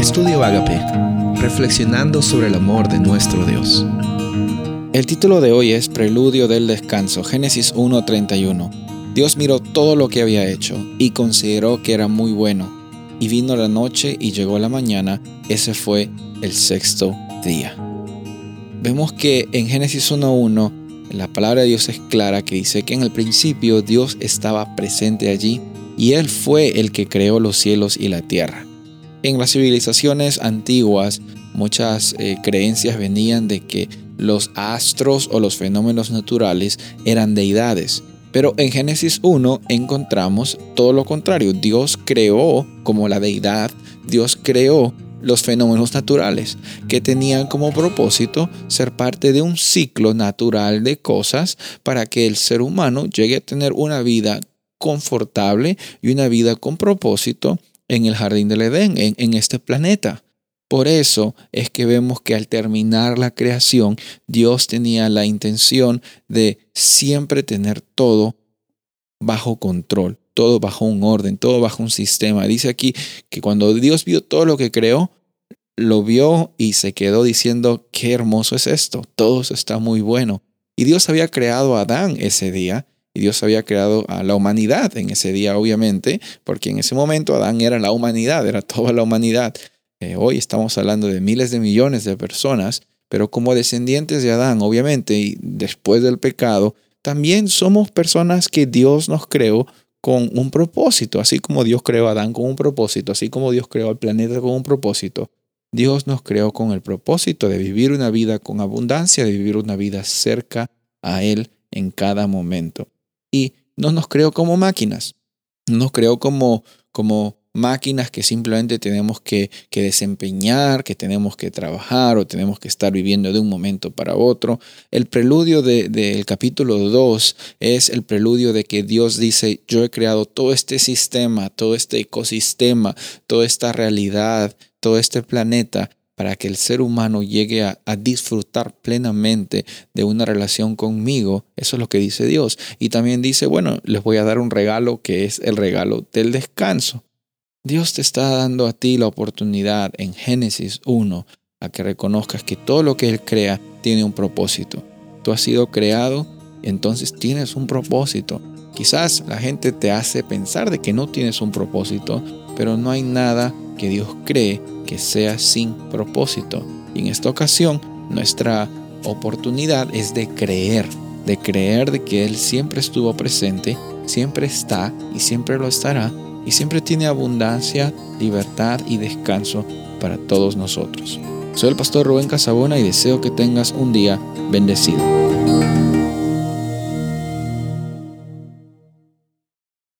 Estudio Agape, reflexionando sobre el amor de nuestro Dios. El título de hoy es Preludio del Descanso, Génesis 1:31. Dios miró todo lo que había hecho y consideró que era muy bueno. Y vino la noche y llegó la mañana, ese fue el sexto día. Vemos que en Génesis 1:1 la palabra de Dios es clara que dice que en el principio Dios estaba presente allí y Él fue el que creó los cielos y la tierra. En las civilizaciones antiguas, muchas eh, creencias venían de que los astros o los fenómenos naturales eran deidades. Pero en Génesis 1 encontramos todo lo contrario. Dios creó como la deidad, Dios creó los fenómenos naturales, que tenían como propósito ser parte de un ciclo natural de cosas para que el ser humano llegue a tener una vida confortable y una vida con propósito en el jardín del Edén, en, este planeta. Por eso es que vemos que al terminar la creación, Dios tenía la intención de siempre tener todo bajo control, todo bajo un orden, todo bajo un sistema. Dice aquí que cuando Dios vio todo lo que creó, lo vio y se quedó diciendo, qué hermoso es esto, todo está muy bueno. Y Dios había creado a Adán ese día y Dios había creado a la humanidad en ese día, obviamente, porque en ese momento Adán era la humanidad, era toda la humanidad. Eh, hoy estamos hablando de miles de millones de personas, pero como descendientes de Adán, obviamente, y después del pecado, también somos personas que Dios nos creó con un propósito, así como Dios creó a Adán con un propósito, así como Dios creó al planeta con un propósito. Dios nos creó con el propósito de vivir una vida con abundancia, de vivir una vida cerca a Él en cada momento y no nos creó como máquinas, nos creó como, como máquinas que simplemente tenemos que, desempeñar, que tenemos que trabajar o tenemos que estar viviendo de un momento para otro. El preludio del capítulo 2 es el preludio de que Dios dice, yo he creado todo este sistema, todo este ecosistema, toda esta realidad, todo este planeta para que el ser humano llegue a, disfrutar plenamente de una relación conmigo. Eso es lo que dice Dios. Y también dice, bueno, les voy a dar un regalo que es el regalo del descanso. Dios te está dando a ti la oportunidad en Génesis 1 a que reconozcas que todo lo que Él crea tiene un propósito. Tú has sido creado, entonces tienes un propósito. Quizás la gente te hace pensar de que no tienes un propósito, pero no hay nada que Dios cree que sea sin propósito. Y en esta ocasión, nuestra oportunidad es de creer, de creer de que Él siempre estuvo presente, siempre está y siempre lo estará, y siempre tiene abundancia, libertad y descanso para todos nosotros. Soy el pastor Rubén Casabona y deseo que tengas un día bendecido.